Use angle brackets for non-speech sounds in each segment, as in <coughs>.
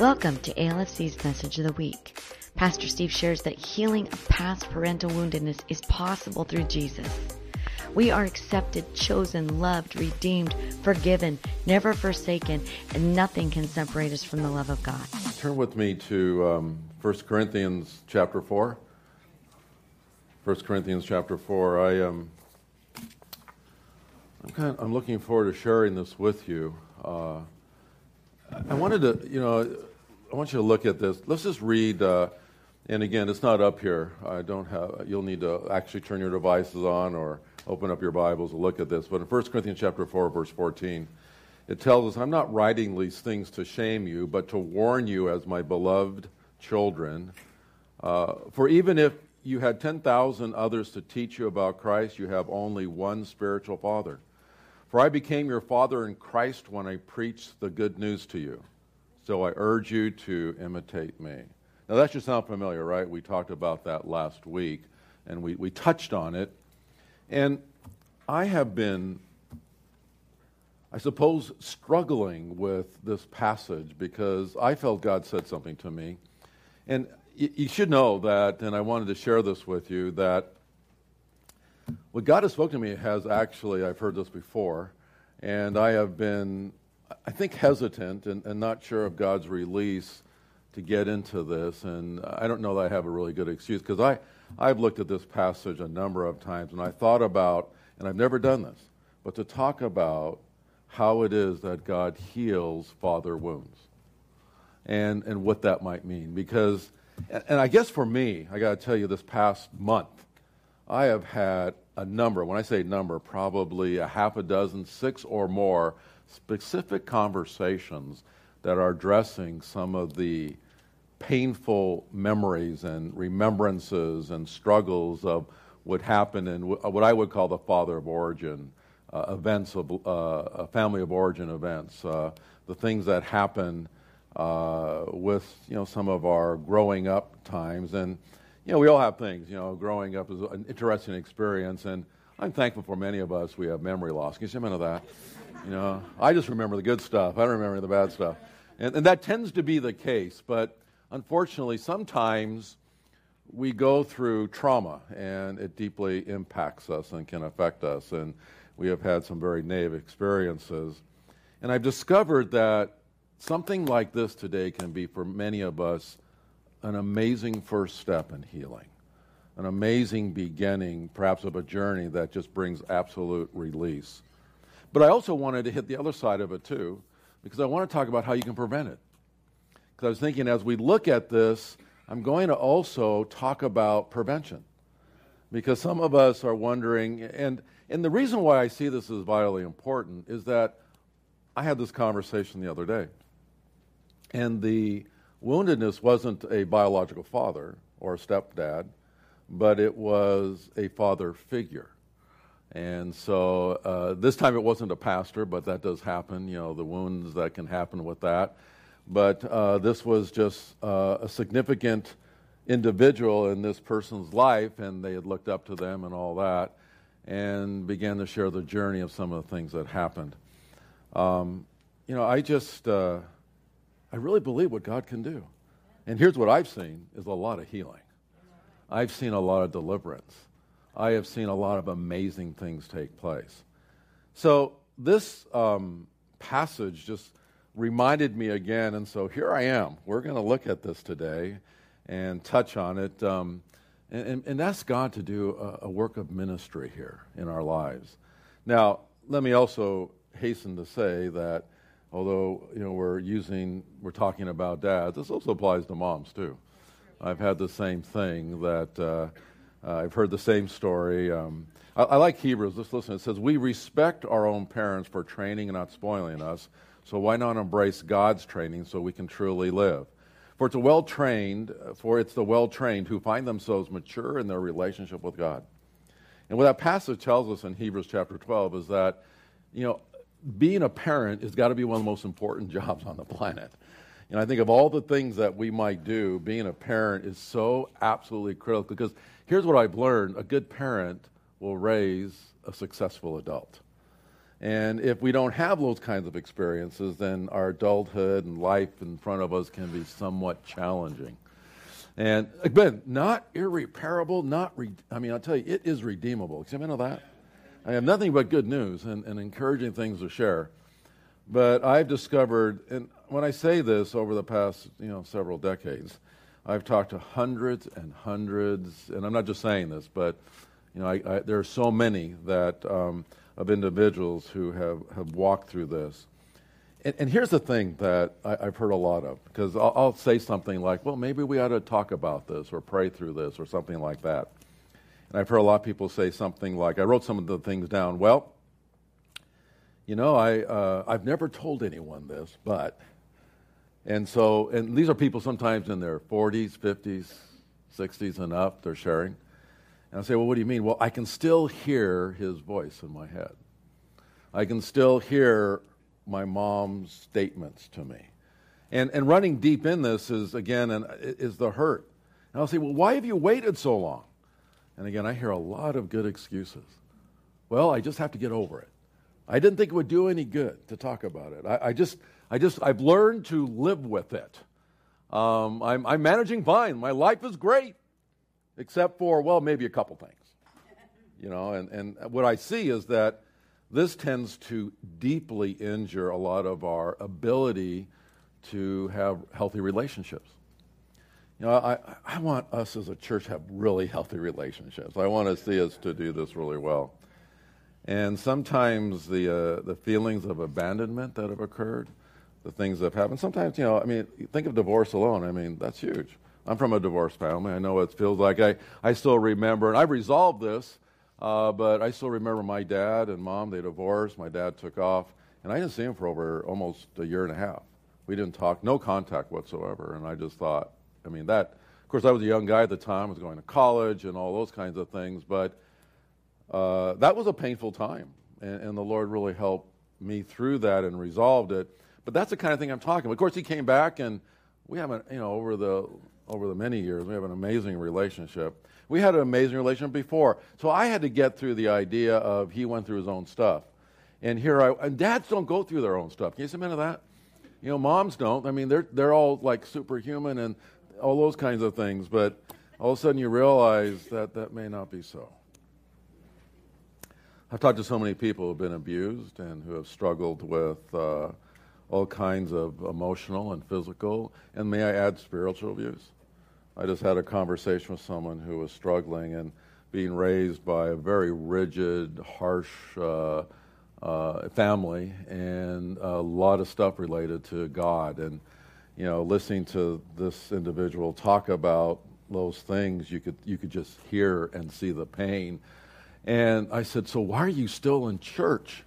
Welcome to ALFC's Message of the Week. Pastor Steve shares that healing of past parental woundedness is possible through Jesus. We are accepted, chosen, loved, redeemed, forgiven, never forsaken, and nothing can separate us from the love of God. Turn with me to um, 1 Corinthians chapter 4. 1 Corinthians chapter 4. I, um, I'm, kind of, I'm looking forward to sharing this with you. Uh, I wanted to, you know, I want you to look at this. Let's just read, uh, and again, it's not up here. I don't have, you'll need to actually turn your devices on or open up your Bibles and look at this. But in 1 Corinthians chapter 4, verse 14, it tells us, I'm not writing these things to shame you, but to warn you as my beloved children. Uh, for even if you had 10,000 others to teach you about Christ, you have only one spiritual father. For I became your father in Christ when I preached the good news to you. So I urge you to imitate me. Now, that should sound familiar, right? We talked about that last week, and we, we touched on it. And I have been, I suppose, struggling with this passage because I felt God said something to me. And you, you should know that, and I wanted to share this with you, that what God has spoken to me has actually, I've heard this before, and I have been, I think, hesitant and, and, not sure of God's release to get into this. And I don't know that I have a really good excuse because I, I've looked at this passage a number of times and I thought about, and I've never done this, but to talk about how it is that God heals father wounds and, and what that might mean. Because, and, and I guess for me, I got to tell you, this past month, I have had a number, when I say number, probably a half a dozen, six or more specific conversations that are addressing some of the painful memories and remembrances and struggles of what happened in what I would call the father of origin uh, events of uh, family of origin events, uh, the things that happen uh, with you know some of our growing up times and you know, we all have things. You know, growing up is an interesting experience, and I'm thankful for many of us we have memory loss. Can you say amen to that? You know, I just remember the good stuff. I don't remember the bad stuff, and, and that tends to be the case. But unfortunately, sometimes we go through trauma, and it deeply impacts us and can affect us. And we have had some very negative experiences. And I've discovered that something like this today can be for many of us an amazing first step in healing, an amazing beginning, perhaps, of a journey that just brings absolute release. But I also wanted to hit the other side of it too, because I want to talk about how you can prevent it. Because I was thinking as we look at this, I'm going to also talk about prevention. Because some of us are wondering, and, and the reason why I see this as vitally important is that I had this conversation the other day. And the woundedness wasn't a biological father or a stepdad, but it was a father figure. And so uh, this time it wasn't a pastor, but that does happen, you know, the wounds that can happen with that. But uh, this was just uh, a significant individual in this person's life, and they had looked up to them and all that, and began to share the journey of some of the things that happened. Um, you know, I just uh, I really believe what God can do. And here's what I've seen is a lot of healing. I've seen a lot of deliverance. I have seen a lot of amazing things take place. So this um, passage just reminded me again, and so here I am. We're going to look at this today and touch on it um, and, and, and, ask God to do a, a work of ministry here in our lives. Now, let me also hasten to say that although you know we're using we're talking about dads this also applies to moms too i've had the same thing that uh, uh, i've heard the same story. Um, I, I, like hebrews. Let's listen. It says we respect our own parents for training and not spoiling us. So why not embrace god's training so we can truly live? For it's a well trained for it's the well trained who find themselves mature in their relationship with god. And what that passage tells us in hebrews chapter 12 is that you know being a parent has got to be one of the most important <laughs> jobs on the planet. And I think of all the things that we might do, being a parent is so absolutely critical because here's what I've learned a good parent will raise a successful adult. And if we don't have those kinds of experiences, then our adulthood and life in front of us can be somewhat challenging. And again, not irreparable, not, re- I mean, I'll tell you, it is redeemable. Can you know that? I have nothing but good news and, and encouraging things to share. But I've discovered, and when I say this over the past, you know, several decades, I've talked to hundreds and hundreds, and I'm not just saying this, but you know, I, I, there are so many that um, of individuals who have, have walked through this. And, and here's the thing that I, have heard a lot of, because I'll, I'll, say something like, well, maybe we ought to talk about this or pray through this or something like that. And I've heard a lot of people say something like, I wrote some of the things down. Well, you know, I, uh, I've never told anyone this, but. And so, and these are people sometimes in their 40s, 50s, 60s, and up, they're sharing. And I say, well, what do you mean? Well, I can still hear his voice in my head. I can still hear my mom's statements to me. And, and running deep in this is, again, an, is the hurt. And I'll say, well, why have you waited so long? And again, I hear a lot of good excuses. Well, I just have to get over it. I didn't think it would do any good to talk about it. I, I just, I just, I've learned to live with it. Um, I'm, I'm managing fine. My life is great, except for, well, maybe a couple things. You know, and, and what I see is that this tends to deeply injure a lot of our ability to have healthy relationships. You know, I, I want us as a church to have really healthy relationships. I want to see us to do this really well. And sometimes the, uh, the feelings of abandonment that have occurred, the things that have happened, sometimes, you know, I mean, think of divorce alone. I mean, that's huge. I'm from a divorced family. I know what it feels like. I, I still remember, and I've resolved this uh, but I still remember my dad and mom, they divorced. My dad took off, and I didn't see him for over almost a year and a half. We didn't talk, no contact whatsoever. And I just thought, I mean, that, of course, I was a young guy at the time, I was going to college and all those kinds of things, but uh, that was a painful time. And, and the Lord really helped me through that and resolved it. But that's the kind of thing I'm talking about. Of course, he came back, and we haven't, you know, over the over the many years, we have an amazing relationship. We had an amazing relationship before. So I had to get through the idea of he went through his own stuff. And here I, and dads don't go through their own stuff. Can you see of that? You know, moms don't. I mean, they're, they're all like superhuman and all those kinds of things. But all of a sudden you realize that that may not be so. I've talked to so many people who have been abused and who have struggled with uh, all kinds of emotional and physical, and may I add, spiritual abuse. I just had a conversation with someone who was struggling and being raised by a very rigid, harsh uh, uh, family and a lot of stuff related to God. And, you know, listening to this individual talk about those things, you could, you could just hear and see the pain. And I said, So why are you still in church?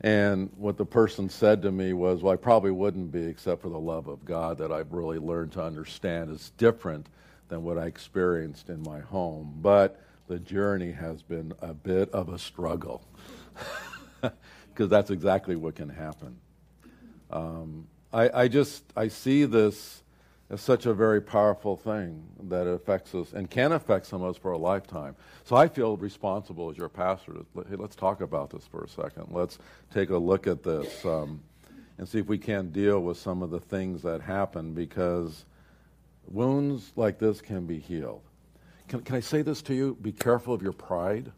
And what the person said to me was, Well, I probably wouldn't be except for the love of God that I've really learned to understand is different than what I experienced in my home. But the journey has been a bit of a struggle <laughs> because that's exactly what can happen. Um, I, I just I see this is such a very powerful thing that it affects us and can affect some of us for a lifetime. So I feel responsible as your pastor. To, hey, let's talk about this for a second. Let's take a look at this um, and see if we can deal with some of the things that happen because wounds like this can be healed. Can, can I say this to you? Be careful of your pride.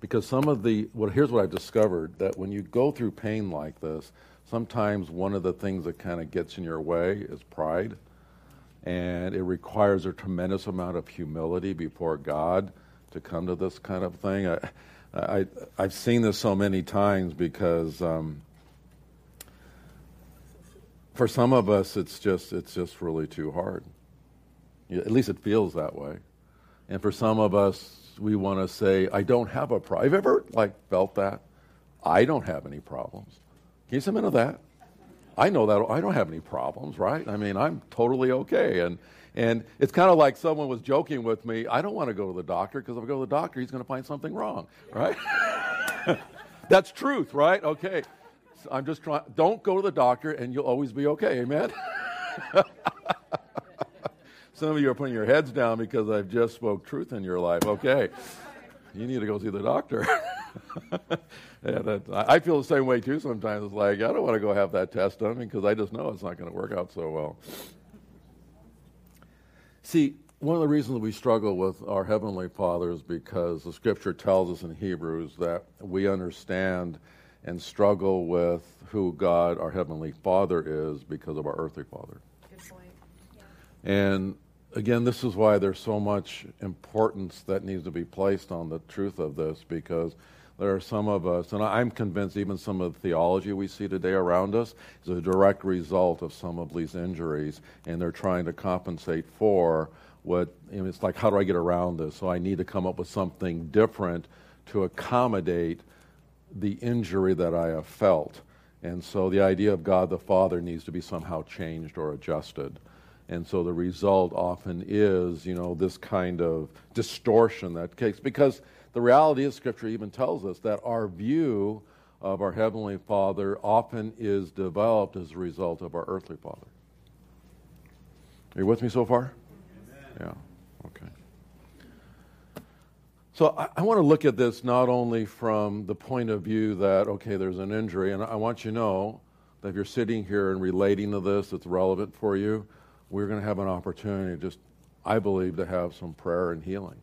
Because some of the, well, here's what I've discovered that when you go through pain like this, sometimes one of the things that kind of gets in your way is pride and it requires a tremendous amount of humility before God to come to this kind of thing. I, I, I've seen this so many times because um, for some of us, it's just it's just really too hard. At least it feels that way. And for some of us, we want to say, "I don't have a problem." I've ever like felt that? I don't have any problems. Can you submit to that? I know that I don't have any problems, right? I mean, I'm totally okay. And, and it's kind of like someone was joking with me. I don't want to go to the doctor because if I go to the doctor, he's going to find something wrong, right? <laughs> That's truth, right? Okay. So I'm just trying, don't go to the doctor and you'll always be okay. Amen? <laughs> Some of you are putting your heads down because I've just spoke truth in your life. Okay. You need to go see the doctor. <laughs> <laughs> and I feel the same way too sometimes. It's like, I don't want to go have that test done because I just know it's not going to work out so well. See, one of the reasons we struggle with our Heavenly Father is because the Scripture tells us in Hebrews that we understand and struggle with who God, our Heavenly Father, is because of our earthly Father. Good point. Yeah. And again, this is why there's so much importance that needs to be placed on the truth of this because there are some of us, and I'm convinced even some of the theology we see today around us is a direct result of some of these injuries, and they're trying to compensate for what, it's like, how do I get around this? So I need to come up with something different to accommodate the injury that I have felt. And so the idea of God the Father needs to be somehow changed or adjusted. And so the result often is, you know, this kind of distortion that takes, because the reality is, Scripture even tells us that our view of our Heavenly Father often is developed as a result of our earthly Father. Are you with me so far? Amen. Yeah, okay. So I, I want to look at this not only from the point of view that, okay, there's an injury, and I want you to know that if you're sitting here and relating to this, it's relevant for you we're going to have an opportunity just, I believe, to have some prayer and healing.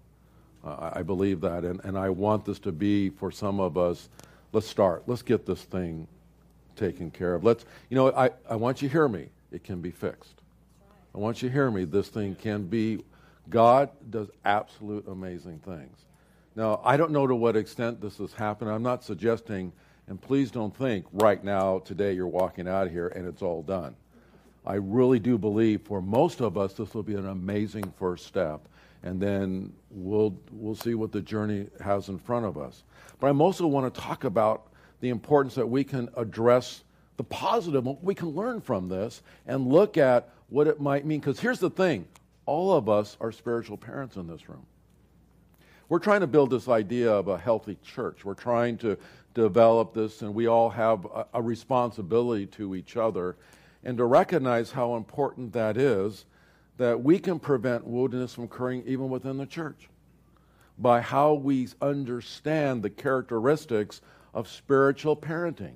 Uh, I believe that. And, and I want this to be for some of us, let's start. Let's get this thing taken care of. Let's, you know, I, I want you to hear me. It can be fixed. I want you to hear me. This thing can be, God does absolute amazing things. Now, I don't know to what extent this has happened. I'm not suggesting, and please don't think right now, today, you're walking out of here and it's all done. I really do believe for most of us this will be an amazing first step. And then we'll, we'll see what the journey has in front of us. But I mostly want to talk about the importance that we can address the positive, what we can learn from this, and look at what it might mean. Because here's the thing all of us are spiritual parents in this room. We're trying to build this idea of a healthy church. We're trying to develop this, and we all have a, a responsibility to each other and to recognize how important that is, that we can prevent woundedness from occurring even within the church by how we understand the characteristics of spiritual parenting.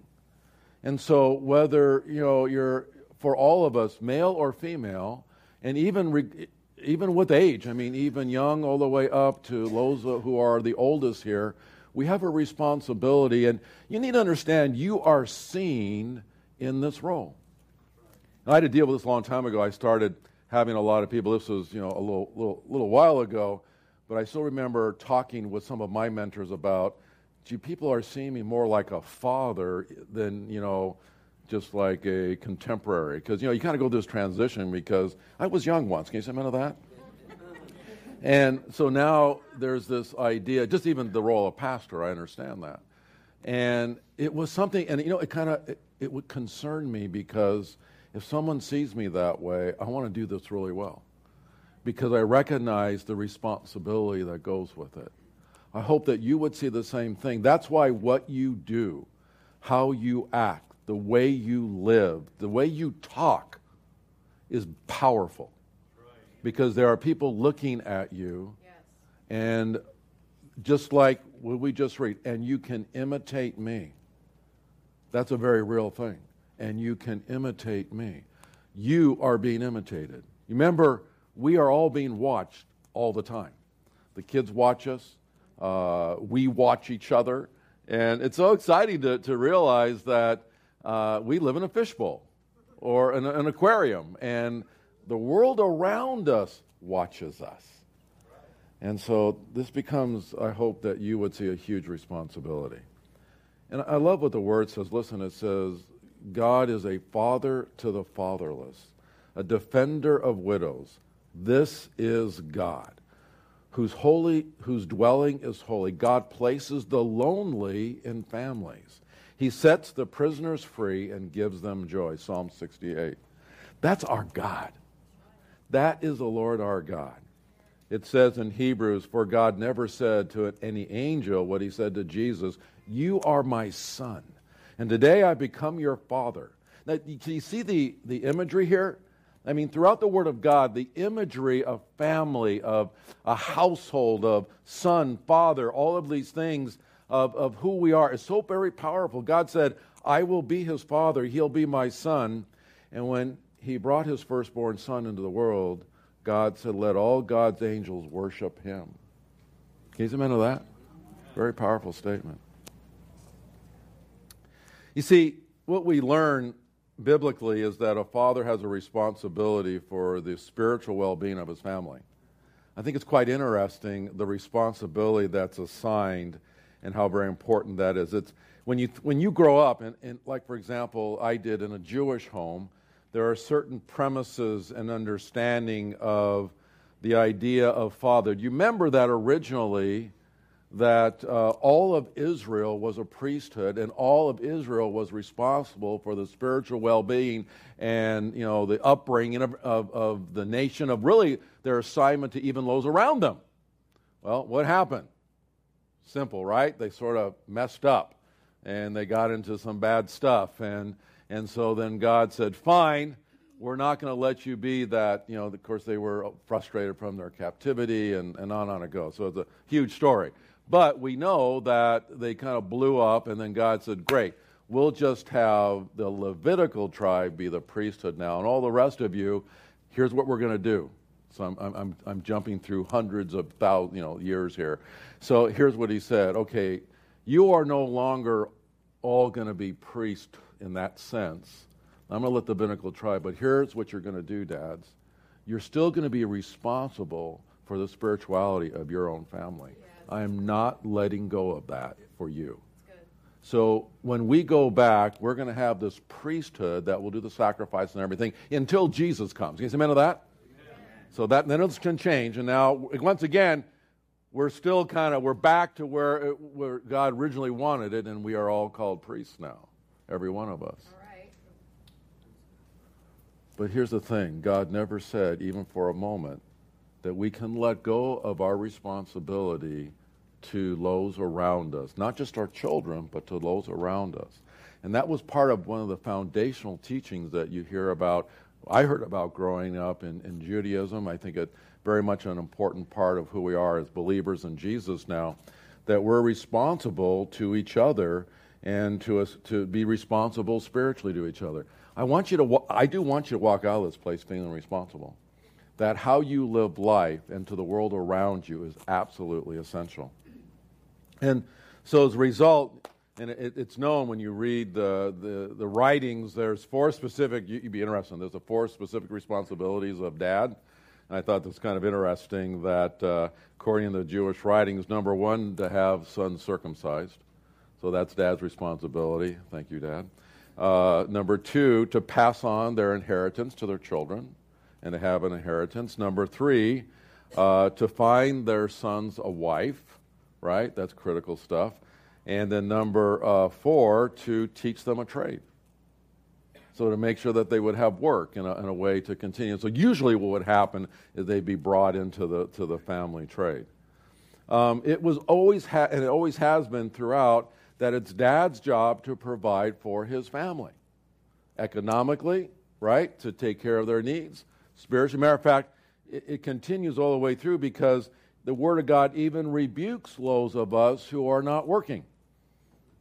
And so, whether you know you're for all of us, male or female, and even re, even with age, I mean, even young all the way up to those who are the oldest here, we have a responsibility, and you need to understand you are seen in this role. I had to deal with this a long time ago. I started having a lot of people. This was, you know, a little, little, little while ago, but I still remember talking with some of my mentors about, gee, people are seeing me more like a father than, you know, just like a contemporary. Because, you know, you kind of go through this transition because I was young once. Can you say amen to that? <laughs> and so now there's this idea, just even the role of pastor, I understand that. And it was something, and, you know, it kind of, it, it would concern me because if someone sees me that way, I want to do this really well because I recognize the responsibility that goes with it. I hope that you would see the same thing. That's why what you do, how you act, the way you live, the way you talk is powerful. Because there are people looking at you, yes. and just like what we just read, and you can imitate me. That's a very real thing and you can imitate me. You are being imitated. Remember, we are all being watched all the time. The kids watch us, uh, we watch each other, and it's so exciting to, to realize that uh, we live in a fishbowl or an, an aquarium, and the world around us watches us. And so this becomes, I hope that you would see a huge responsibility. And I love what the word says. Listen, it says, God is a father to the fatherless, a defender of widows. This is God, whose holy, whose dwelling is holy. God places the lonely in families. He sets the prisoners free and gives them joy. Psalm 68. That's our God. That is the Lord our God. It says in Hebrews, For God never said to any angel what he said to Jesus, You are my son. And today I become your father. Now, can you see the, the imagery here? I mean, throughout the Word of God, the imagery of family, of a household, of son, father, all of these things of, of who we are is so very powerful. God said, I will be his father, he'll be my son. And when he brought his firstborn son into the world, God said, Let all God's angels worship him. Can you amen to that? Very powerful statement. You see, what we learn biblically is that a father has a responsibility for the spiritual well being of his family. I think it's quite interesting the responsibility that's assigned and how very important that is. It's when you when you grow up, and, and like for example, I did in a Jewish home, there are certain premises and understanding of the idea of father. You remember that originally? That uh, all of Israel was a priesthood and all of Israel was responsible for the spiritual well-being and you know the upbringing of, of, of, the nation of really their assignment to even those around them. Well, what happened? Simple, right? They sort of messed up and they got into some bad stuff and and so then God said, "Fine, we're not going to let you be that." You know, of course, they were frustrated from their captivity and, and on and on it goes. So it's a huge story. But we know that they kind of blew up, and then God said, Great, we'll just have the Levitical tribe be the priesthood now, and all the rest of you, here's what we're going to do. So I'm, I'm, I'm jumping through hundreds of thousands, you know, years here. So here's what he said Okay, you are no longer all going to be priests in that sense. I'm going to let the Levitical tribe, but here's what you're going to do, dads. You're still going to be responsible for the spirituality of your own family. I am not letting go of that for you. So when we go back, we're going to have this priesthood that will do the sacrifice and everything until Jesus comes. Can you amen to that? So that then it can change. And now, once again, we're still kind of we're back to where it, where God originally wanted it, and we are all called priests now, every one of us. But here's the thing: God never said, even for a moment, that we can let go of our responsibility to those around us, not just our children, but to those around us. And that was part of one of the foundational teachings that you hear about. I heard about growing up in, in Judaism. I think it very much an important part of who we are as believers in Jesus now, that we're responsible to each other and to us to be responsible spiritually to each other. I want you to I do want you to walk out of this place feeling responsible. That how you live life and to the world around you is absolutely essential. And so as a result, and it, it's known when you read the, the, the, writings, there's four specific, you, would be interested in, there's the four specific responsibilities of dad. And I thought this was kind of interesting that uh, according to the Jewish writings, number one, to have sons circumcised. So that's dad's responsibility. Thank you, dad. Uh, number two, to pass on their inheritance to their children and to have an inheritance. Number three, uh, to find their sons a wife right? That's critical stuff. And then number uh, four, to teach them a trade. So to make sure that they would have work in a, in a way to continue. So usually what would happen is they'd be brought into the, to the family trade. Um, it was always, ha- and it always has been throughout, that it's dad's job to provide for his family. Economically, right? To take care of their needs. Spiritually, matter of fact, it, it continues all the way through because the Word of God even rebukes those of us who are not working.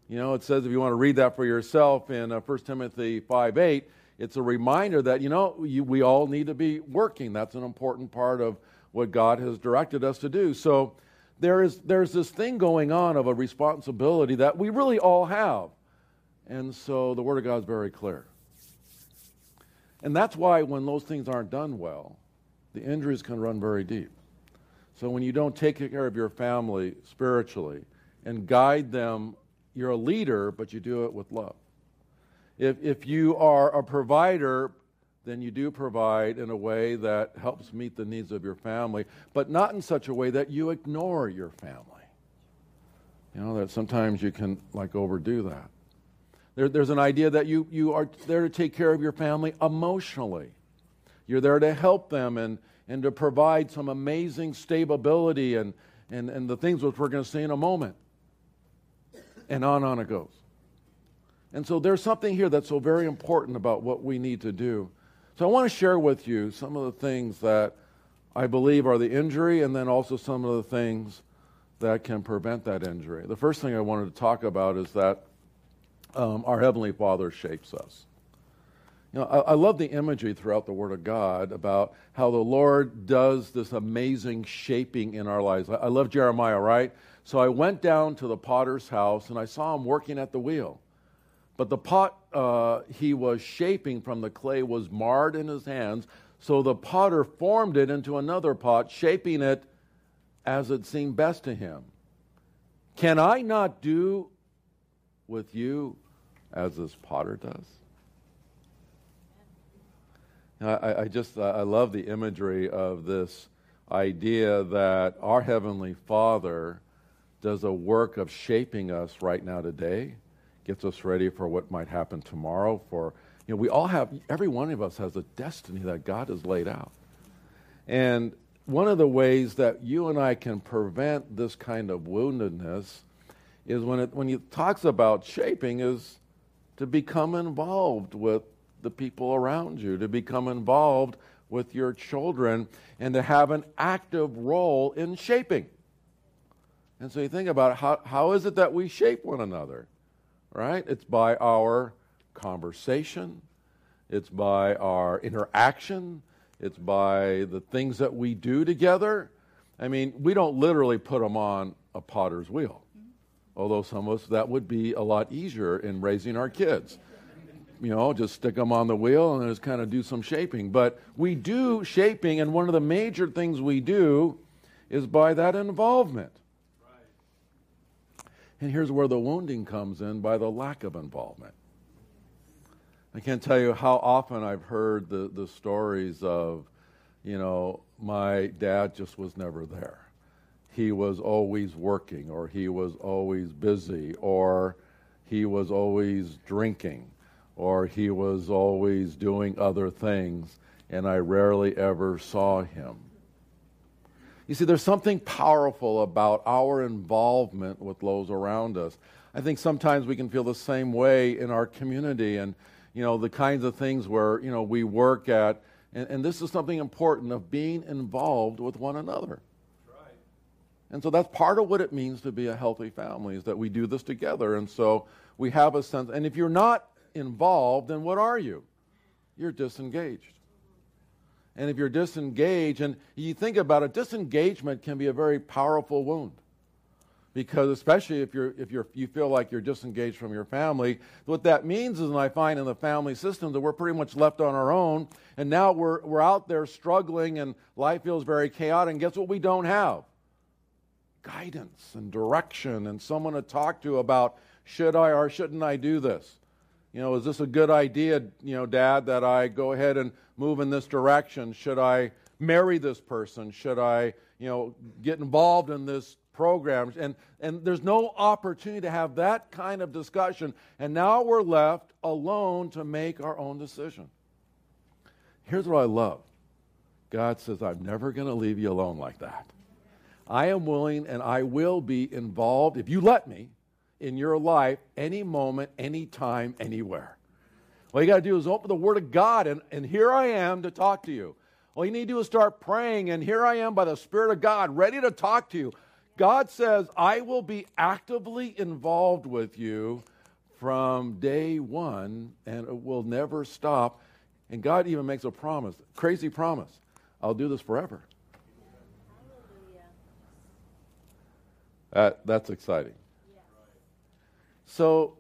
You know, it says, if you want to read that for yourself in uh, 1 Timothy 5 8, it's a reminder that, you know, you, we all need to be working. That's an important part of what God has directed us to do. So there is, there's this thing going on of a responsibility that we really all have. And so the Word of God is very clear. And that's why when those things aren't done well, the injuries can run very deep. So when you don't take care of your family spiritually and guide them, you're a leader, but you do it with love. If, if you are a provider, then you do provide in a way that helps meet the needs of your family, but not in such a way that you ignore your family. You know, that sometimes you can like overdo that. There, there's an idea that you, you are there to take care of your family emotionally. You're there to help them and, and to provide some amazing stability and, and, and the things which we're going to see in a moment. And on and on it goes. And so there's something here that's so very important about what we need to do. So I want to share with you some of the things that I believe are the injury and then also some of the things that can prevent that injury. The first thing I wanted to talk about is that um, our Heavenly Father shapes us. You know, I, I, love the imagery throughout the Word of God about how the Lord does this amazing shaping in our lives. I, I love Jeremiah, right? So I went down to the potter's house and I saw him working at the wheel. But the pot uh, he was shaping from the clay was marred in his hands, so the potter formed it into another pot, shaping it as it seemed best to him. Can I not do with you as this potter does? I, I just I love the imagery of this idea that our heavenly Father does a work of shaping us right now today, gets us ready for what might happen tomorrow. For you know, we all have every one of us has a destiny that God has laid out, and one of the ways that you and I can prevent this kind of woundedness is when it when it talks about shaping is to become involved with the people around you, to become involved with your children, and to have an active role in shaping. And so you think about how, how is it that we shape one another? Right? It's by our conversation, it's by our interaction, it's by the things that we do together. I mean, we don't literally put them on a potter's wheel, although some of us, that would be a lot easier in raising our kids. You know, just stick them on the wheel and just kind of do some shaping. But we do shaping, and one of the major things we do is by that involvement. And here's where the wounding comes in by the lack of involvement. I can't tell you how often I've heard the, the stories of, you know, my dad just was never there. He was always working, or he was always busy, or he was always drinking, or he was always doing other things, and I rarely ever saw him. You see, there's something powerful about our involvement with those around us. I think sometimes we can feel the same way in our community, and you know, the kinds of things where, you know, we work at. And, and this is something important of being involved with one another. And so that's part of what it means to be a healthy family is that we do this together. And so we have a sense. And if you're not involved, then what are you? You're disengaged. And if you're disengaged, and you think about it, disengagement can be a very powerful wound because especially if you're if you're you feel like you're disengaged from your family what that means is and i find in the family system that we're pretty much left on our own and now we're we're out there struggling and life feels very chaotic and guess what we don't have guidance and direction and someone to talk to about should i or shouldn't i do this you know is this a good idea you know dad that i go ahead and move in this direction should i marry this person should i you know get involved in this program? And, and there's no opportunity to have that kind of discussion. And now we're left alone to make our own decision. Here's what I love God says, I'm never going to leave you alone like that. I am willing and I will be involved, if you let me, in your life any moment, any time, anywhere. All you got to do is open the Word of God, and, and here I am to talk to you. All you need to do is start praying, and here I am by the Spirit of God, ready to talk to you. God says, I will be actively involved with you from day one and it will never stop. And God even makes a promise, crazy promise. I'll do this forever. That, that's exciting. So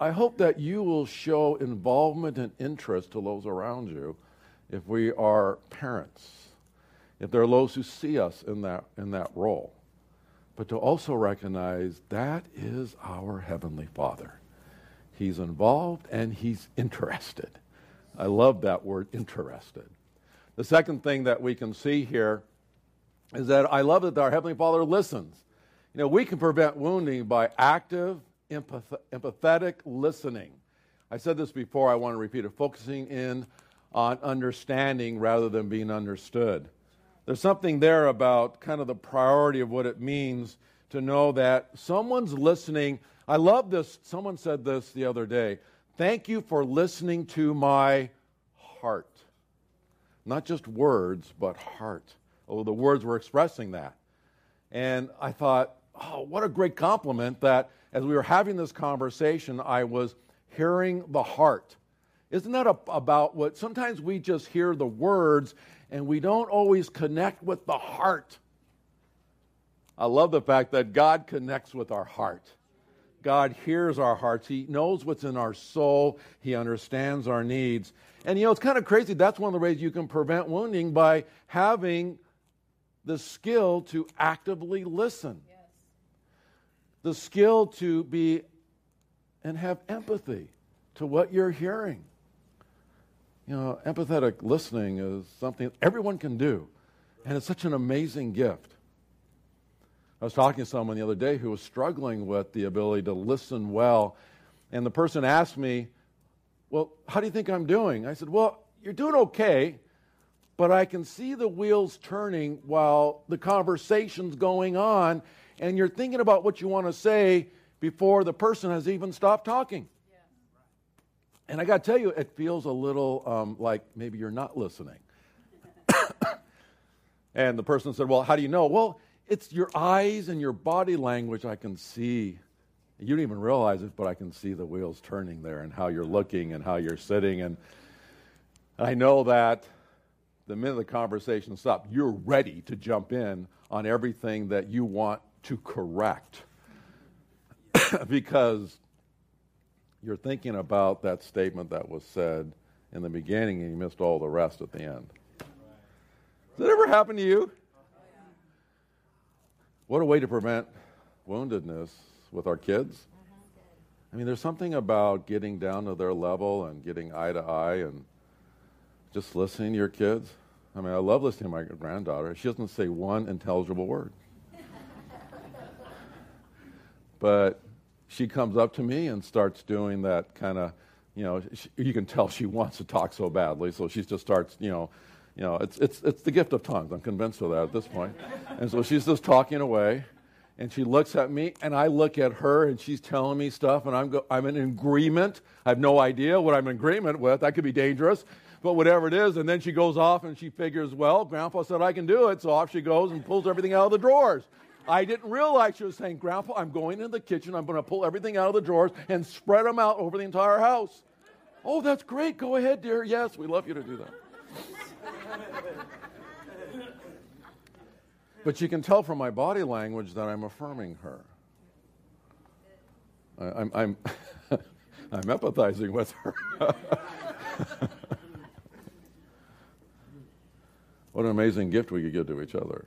I hope that you will show involvement and interest to those around you if we are parents, if there are those who see us in that, in that role but to also recognize that is our Heavenly Father. He's involved and He's interested. I love that word, interested. The second thing that we can see here is that I love that our Heavenly Father listens. You know, we can prevent wounding by active, empath- empathetic listening. I said this before, I want to repeat it focusing in on understanding rather than being understood. There's something there about kind of the priority of what it means to know that someone's listening. I love this. Someone said this the other day. Thank you for listening to my heart. Not just words, but heart. Oh, the words were expressing that. And I thought, oh, what a great compliment that as we were having this conversation, I was hearing the heart. Isn't that a, about what sometimes we just hear the words and we don't always connect with the heart? I love the fact that God connects with our heart. God hears our hearts. He knows what's in our soul. He understands our needs. And you know, it's kind of crazy. That's one of the ways you can prevent wounding by having the skill to actively listen, yes. The skill to be and have empathy to what you're hearing. You know, empathetic listening is something everyone can do, and it's such an amazing gift. I was talking to someone the other day who was struggling with the ability to listen well, and the person asked me, Well, how do you think I'm doing? I said, Well, you're doing okay but I can see the wheels turning while the conversation's going on, and you're thinking about what you want to say before the person has even stopped talking. Yeah. And I got to tell you, it feels a little um, like maybe you're not listening. <coughs> and the person said, Well, how do you know? Well, it's your eyes and your body language I can see. You don't even realize it, but I can see the wheels turning there and how you're looking and how you're sitting. And I know that the minute the conversation stops, you're ready to jump in on everything that you want to correct <coughs> because you're thinking about that statement that was said in the beginning and you missed all the rest at the end. Does that ever happen to you? What a way to prevent woundedness with our kids. I mean, there's something about getting down to their level and getting eye to eye and just listening to your kids. I mean, I love listening to my granddaughter. She doesn't say one intelligible word. But she comes up to me and starts doing that kind of, you know, she, you can tell she wants to talk so badly, so she just starts, you know, you know, it's, it's, it's the gift of tongues. I'm convinced of that at this point. And so she's just talking away, and she looks at me, and I look at her, and she's telling me stuff, and I'm, go, I'm in agreement. I have no idea what I'm in agreement with. That could be dangerous but whatever it is. And then she goes off and she figures, well, Grandpa said I can do it. So off she goes and pulls everything out of the drawers. I didn't realize she was saying, Grandpa, I'm going into the kitchen. I'm going to pull everything out of the drawers and spread them out over the entire house. Oh, that's great. Go ahead, dear. Yes, we love you to do that. but you can tell from my body language that I'm affirming her. I, I'm, I'm, <laughs> I'm empathizing with her. <laughs> What an amazing gift we could give to each other.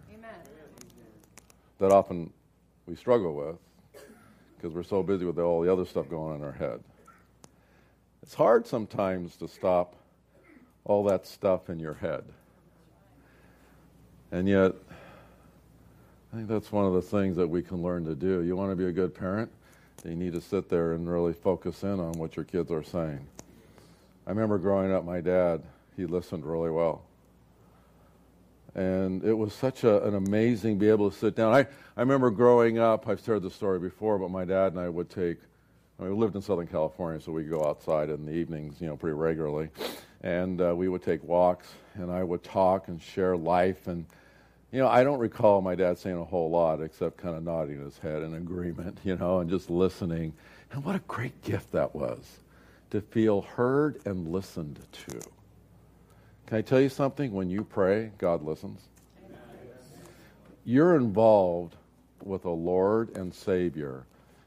That often we struggle with because we're so busy with all the other stuff going on in our head. It's hard sometimes to stop all that stuff in your head. And yet, I think that's one of the things that we can learn to do. You want to be a good parent, you need to sit there and really focus in on what your kids are saying. I remember growing up, my dad, he listened really well. And it was such a, an amazing be able to sit down. I, I remember growing up, I've shared this story before, but my dad and I would take, I mean, we lived in Southern California, so we'd go outside in the evenings, you know, pretty regularly. And uh, we would take walks, and I would talk and share life. And, you know, I don't recall my dad saying a whole lot except kind of nodding his head in agreement, <laughs> you know, and just listening. And what a great gift that was to feel heard and listened to. Can I tell you something? When you pray, God listens. You're involved with a Lord and Savior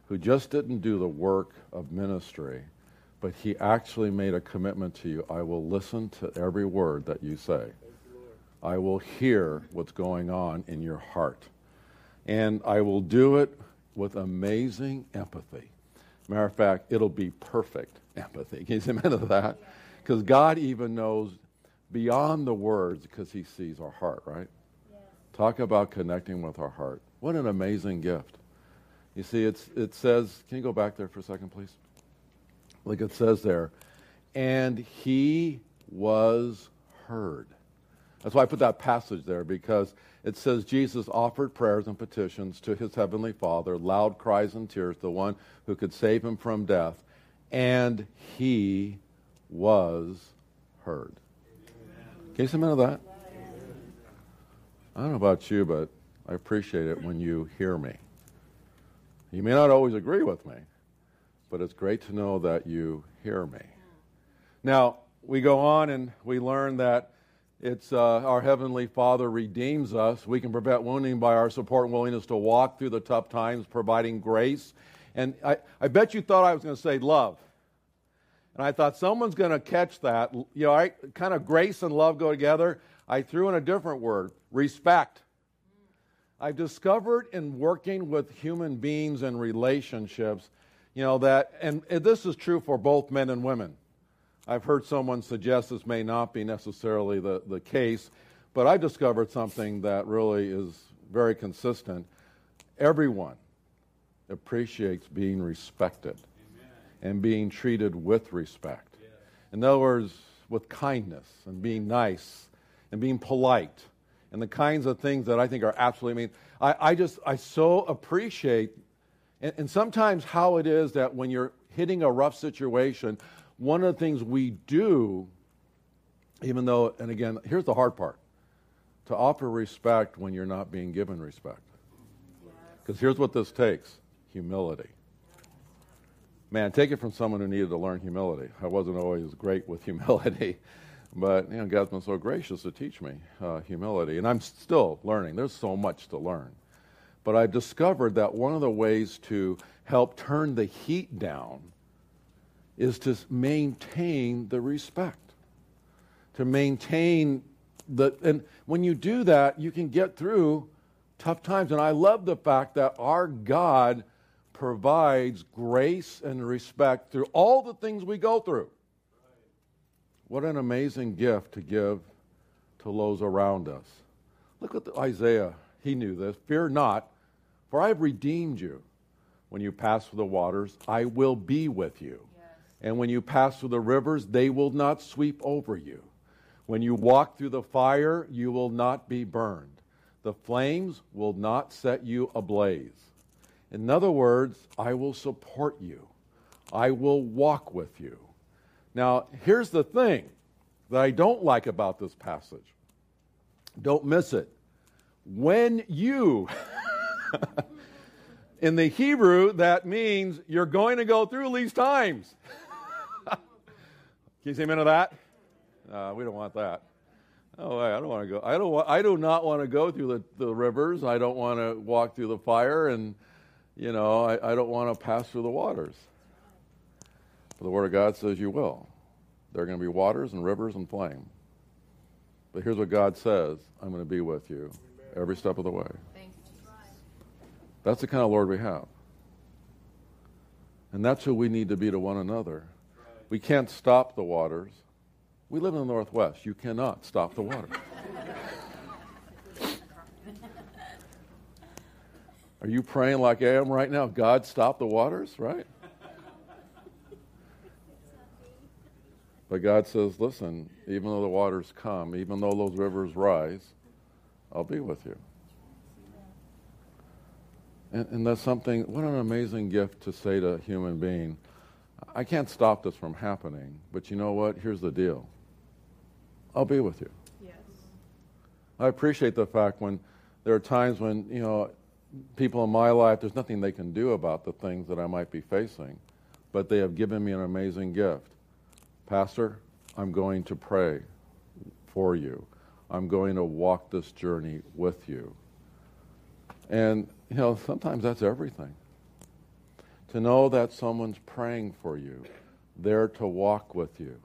who just didn't do the work of ministry, but he actually made a commitment to you. I will listen to every word that you say. I will hear what's going on in your heart. And I will do it with amazing empathy. Matter of fact, it'll be perfect empathy. Can you say amen to that? Because God even knows beyond the words because he sees our heart, right? Talk about connecting with our heart. What an amazing gift. You see, it's, it says, can you go back there for a second, please? Like it says there, and he was heard. That's why I put that passage there because it says Jesus offered prayers and petitions to his heavenly Father, loud cries and tears, the one who could save him from death, and he was heard. Can you say amen to that? I don't know about you, but I appreciate it when you hear me. You may not always agree with me, but it's great to know that you hear me. Now, we go on and we learn that it's uh, our Heavenly Father redeems us. We can prevent wounding by our support and willingness to walk through the tough times, providing grace. And I, I bet you thought I was going to say love. And I thought someone's going to catch that. You know, I, kind of grace and love go together. I threw in a different word respect. I've discovered in working with human beings and relationships, you know, that, and, this is true for both men and women. I've heard someone suggest this may not be necessarily the, the case, but I've discovered something that really is very consistent. Everyone appreciates being respected. And being treated with respect. In other words, with kindness and being nice and being polite and the kinds of things that I think are absolutely, I mean, I, I just, I so appreciate, and, and sometimes how it is that when you're hitting a rough situation, one of the things we do, even though, and again, here's the hard part to offer respect when you're not being given respect. Because here's what this takes humility. Man, take it from someone who needed to learn humility. I wasn't always great with <laughs> humility, but you know, God's been so gracious to teach me uh, humility, and I'm still learning. There's so much to learn. But I've discovered that one of the ways to help turn the heat down is to maintain the respect, to maintain the, and when you do that, you can get through tough times. And I love the fact that our God provides grace and respect through all the things we go through. What an amazing gift to give to those around us. Look at the, Isaiah. He knew this. Fear not, for I have redeemed you. When you pass through the waters, I will be with you. And when you pass through the rivers, they will not sweep over you. When you walk through the fire, you will not be burned. The flames will not set you ablaze. In other words, I will support you. I will walk with you. Now, here's the thing that I don't like about this passage. Don't miss it. When you <laughs> in the Hebrew, that means you're going to go through these times. <laughs> Can you say amen to that? Uh, we don't want that. Oh, I don't want to go. I don't. Want, I do not want to go through the, the rivers. I don't want to walk through the fire, and you know, I, I don't want to pass through the waters. But the Word of God says you will. There are going to be waters and rivers and flame. But here's what God says: I'm going to be with you every step of the way. That's the kind of Lord we have, and that's who we need to be to one another. We can't stop the waters. We live in the Northwest. You cannot stop the water. Are you praying like I am right now? God, stop the waters, right? But God says, listen, even though the waters come, even though those rivers rise, I'll be with you. And, and that's something, what an amazing gift to say to a human being. I can't stop this from happening, but you know what? Here's the deal I'll be with you. Yes. I appreciate the fact when there are times when, you know, people in my life, there's nothing they can do about the things that I might be facing, but they have given me an amazing gift. Pastor, I'm going to pray for you. I'm going to walk this journey with you. And, you know, sometimes that's everything to know that someone's praying for you, there to walk with you.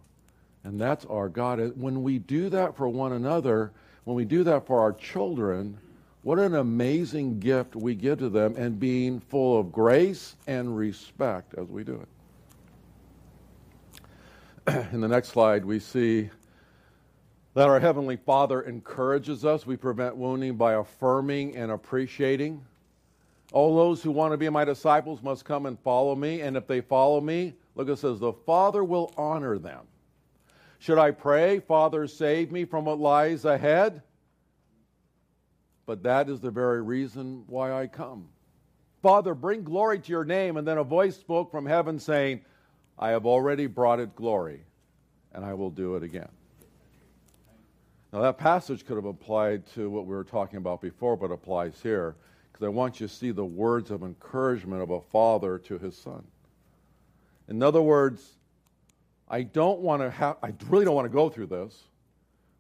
And that's our God. When we do that for one another, when we do that for our children, what an amazing gift we give to them and being full of grace and respect as we do it. <clears throat> In the next slide, we see that our Heavenly Father encourages us. We prevent wounding by affirming and appreciating. All those who want to be my disciples must come and follow me. And if they follow me, look, it says, the Father will honor them. Should I pray, Father, save me from what lies ahead? But that is the very reason why I come. Father, bring glory to your name. And then a voice spoke from heaven saying, I have already brought it glory, and I will do it again. Now, that passage could have applied to what we were talking about before, but applies here because I want you to see the words of encouragement of a father to his son. In other words, I don't want to have, I really don't want to go through this.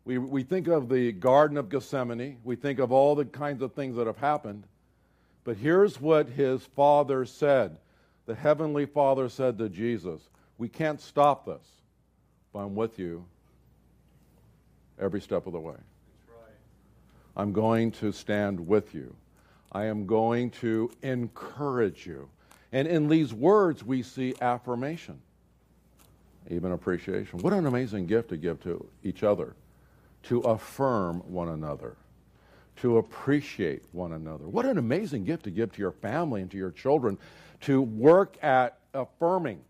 We, we think of the Garden of Gethsemane, we think of all the kinds of things that have happened. But here's what his father said. The heavenly father said to Jesus, We can't stop this, but I'm with you every step of the way. I'm going to stand with you. I am going to encourage you. And in these words, we see affirmation, even appreciation. What an amazing gift to give to each other, to affirm one another, to appreciate one another. What an amazing gift to give to your family and to your children, to work at affirming.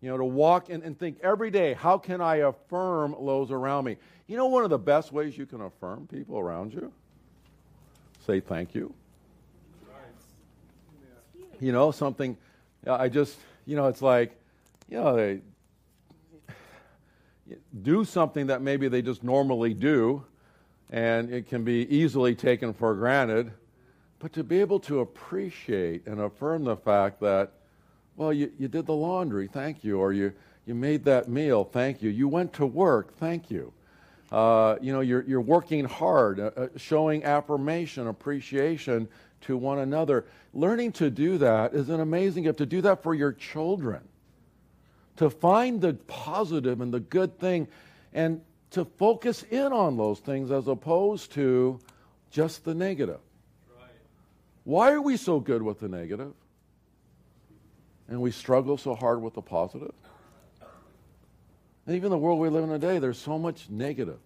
You know, to walk and, and think every day, how can I affirm those around me? You know, one of the best ways you can affirm people around you? say thank you. You know, something, I just, you know, it's like, you know, they do something that maybe they just normally do, and it can be easily taken for granted. But to be able to appreciate and affirm the fact that, well, you, you did the laundry, thank you, or you, you made that meal, thank you. You went to work, thank you. Uh, you know, you're, you're working hard, uh, uh, showing affirmation, appreciation to one another. Learning to do that is an amazing gift. To do that for your children, to find the positive and the good thing, and to focus in on those things as opposed to just the negative. Right. Why are we so good with the? And we struggle so hard with the positive? And even the world we live in today, there's so much negative.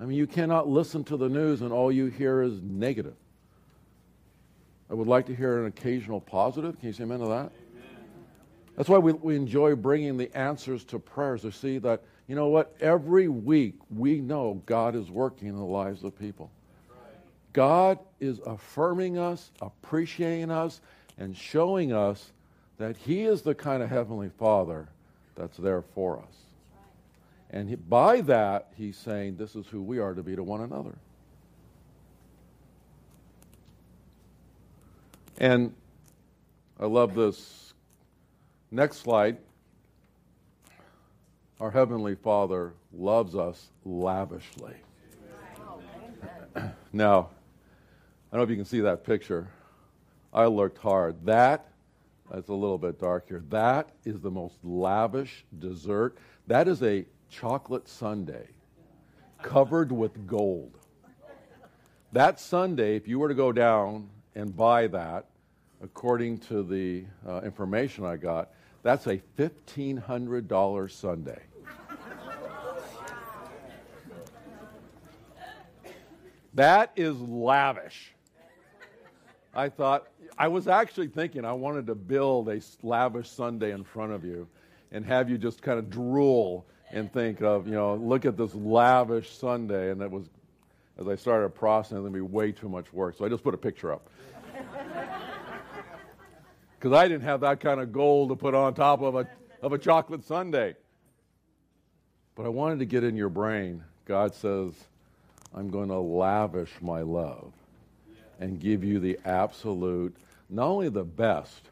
I mean, you cannot listen to the news and all you hear is negative. I would like to hear an occasional positive. Can you say amen to that? That's why we, we enjoy bringing the answers to prayers to see that, you know what, every week we know God is working in the lives of people. God is affirming us, appreciating us, and showing us that He is the kind of Heavenly Father that's there for us. And he, by that, he's saying this is who we are to be to one another. And I love this next slide. Our Heavenly Father loves us lavishly. <clears throat> now, I don't know if you can see that picture. I looked hard. That, that's a little bit dark here. That is the most lavish dessert. That is a chocolate sundae covered with gold. That sundae, if you were to go down and buy that, according to the uh, information I got, that's a $1,500 sundae. that is lavish. I thought, I was actually thinking I wanted to build a lavish sundae in front of you and have you just kind of drool and think of, you know, look at this lavish sundae. And that was, as I started processing, it would be way too much work. So I just put a picture up. Because I didn't have that kind of gold to put on top of a, of a chocolate sundae. But I wanted to get in your brain. God says, I'm going to lavish my love and give you the absolute, not only the best,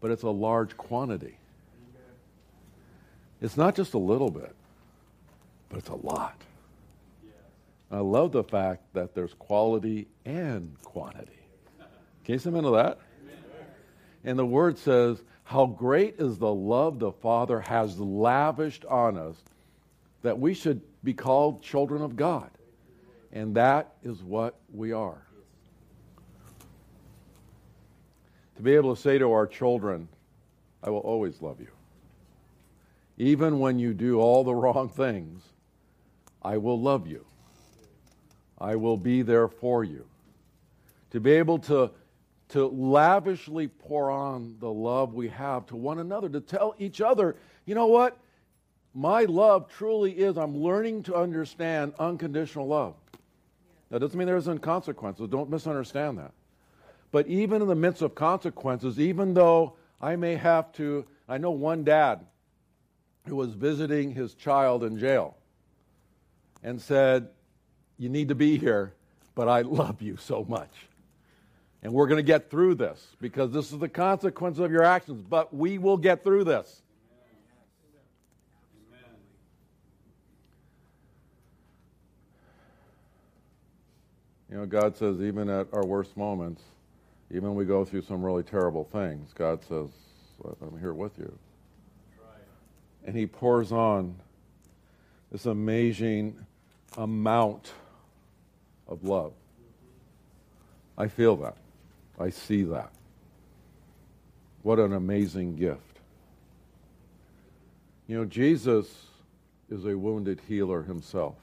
but it's a large quantity. It's not just a little bit, but it's a lot. I love the fact that there's quality and quantity. Can you say amen to that? And the word says, How great is the love the Father has lavished on us that we should be called children of God. And that is what we are. To be able to say to our children, I will always love you. Even when you do all the <laughs> wrong things, I will love you. I will be there for you. To be able to, to lavishly pour on the love we have to one another, to tell each other, you know what? My love truly is, I'm learning to understand unconditional love. That doesn't mean there isn't consequences. Don't misunderstand that. But even in the midst of consequences, even though I may have to, I know one dad who was visiting his child in jail. and said, You need to be here, but I <laughs> love you so much. And we're going to get through this because this is the consequence of your actions, but we will get through this. You know, God says, even at our worst moments, even when we go through some really terrible things, God says, I'm here with you. And He pours on this amazing amount of love. I feel that. I see that. What an amazing gift. You know, Jesus is a wounded healer himself.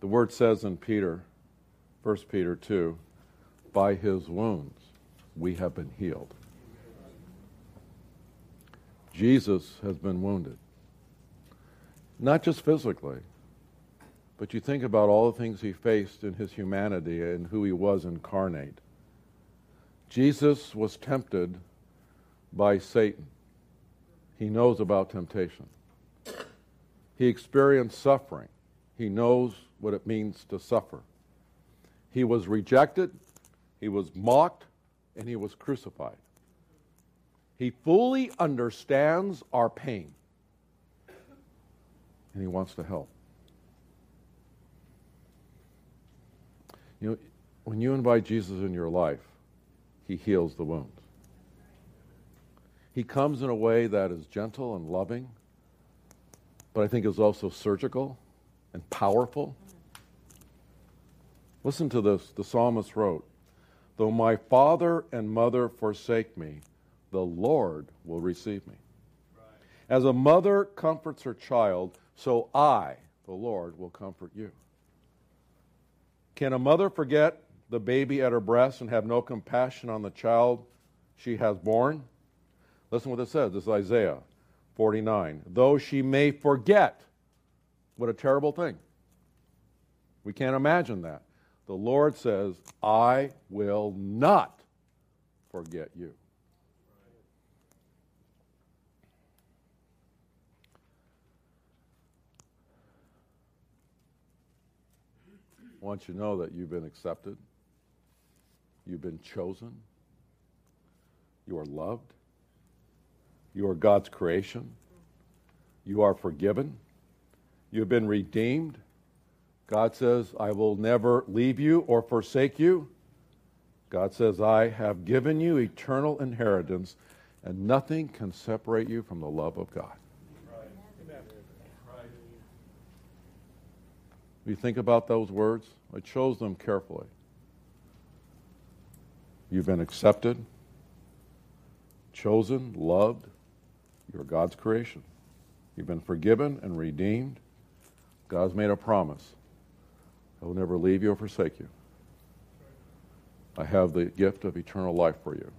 The word says in Peter, 1 Peter 2, by his wounds we have been healed. Jesus has been wounded. Not just physically, but you think about all the things he faced in his humanity and who he was incarnate. Jesus was tempted by Satan. He knows about temptation. He experienced suffering. He knows what it means to suffer. He was rejected, he was mocked, and he was crucified. He fully understands our pain, and he wants to help. You know, when you invite Jesus in your life, he heals the wounds. He comes in a way that is gentle and loving, but I think is also surgical and powerful. Listen to this. The psalmist wrote, Though my father and mother forsake me, the Lord will receive me. As a mother comforts her child, so I, the Lord, will comfort you. Can a mother forget the baby at her breast and have no compassion on the child she has borne? Listen what it says. This is Isaiah 49. Though she may forget what a terrible thing. We can't imagine that. The Lord says, I will not forget you. Want you to know that you've been accepted, you've been chosen, you are loved, you are God's creation, you are forgiven. You've been redeemed. God says, I will never leave you or forsake you. God says, I have given you eternal inheritance, and nothing can separate you from the love of God. Right. Right. You think about those words? I chose them carefully. You've been accepted, chosen, loved. You're God's creation. You've been forgiven and redeemed. God's made a promise. I will never leave you or forsake you. I have the gift of eternal life for you.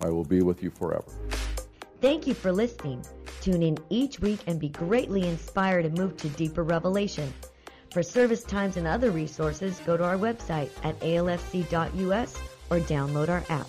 I will be with you forever. Thank you for listening. Tune in each week and be greatly inspired and move to deeper revelation. For service times and other resources, go to our website at alfc.us or download our app.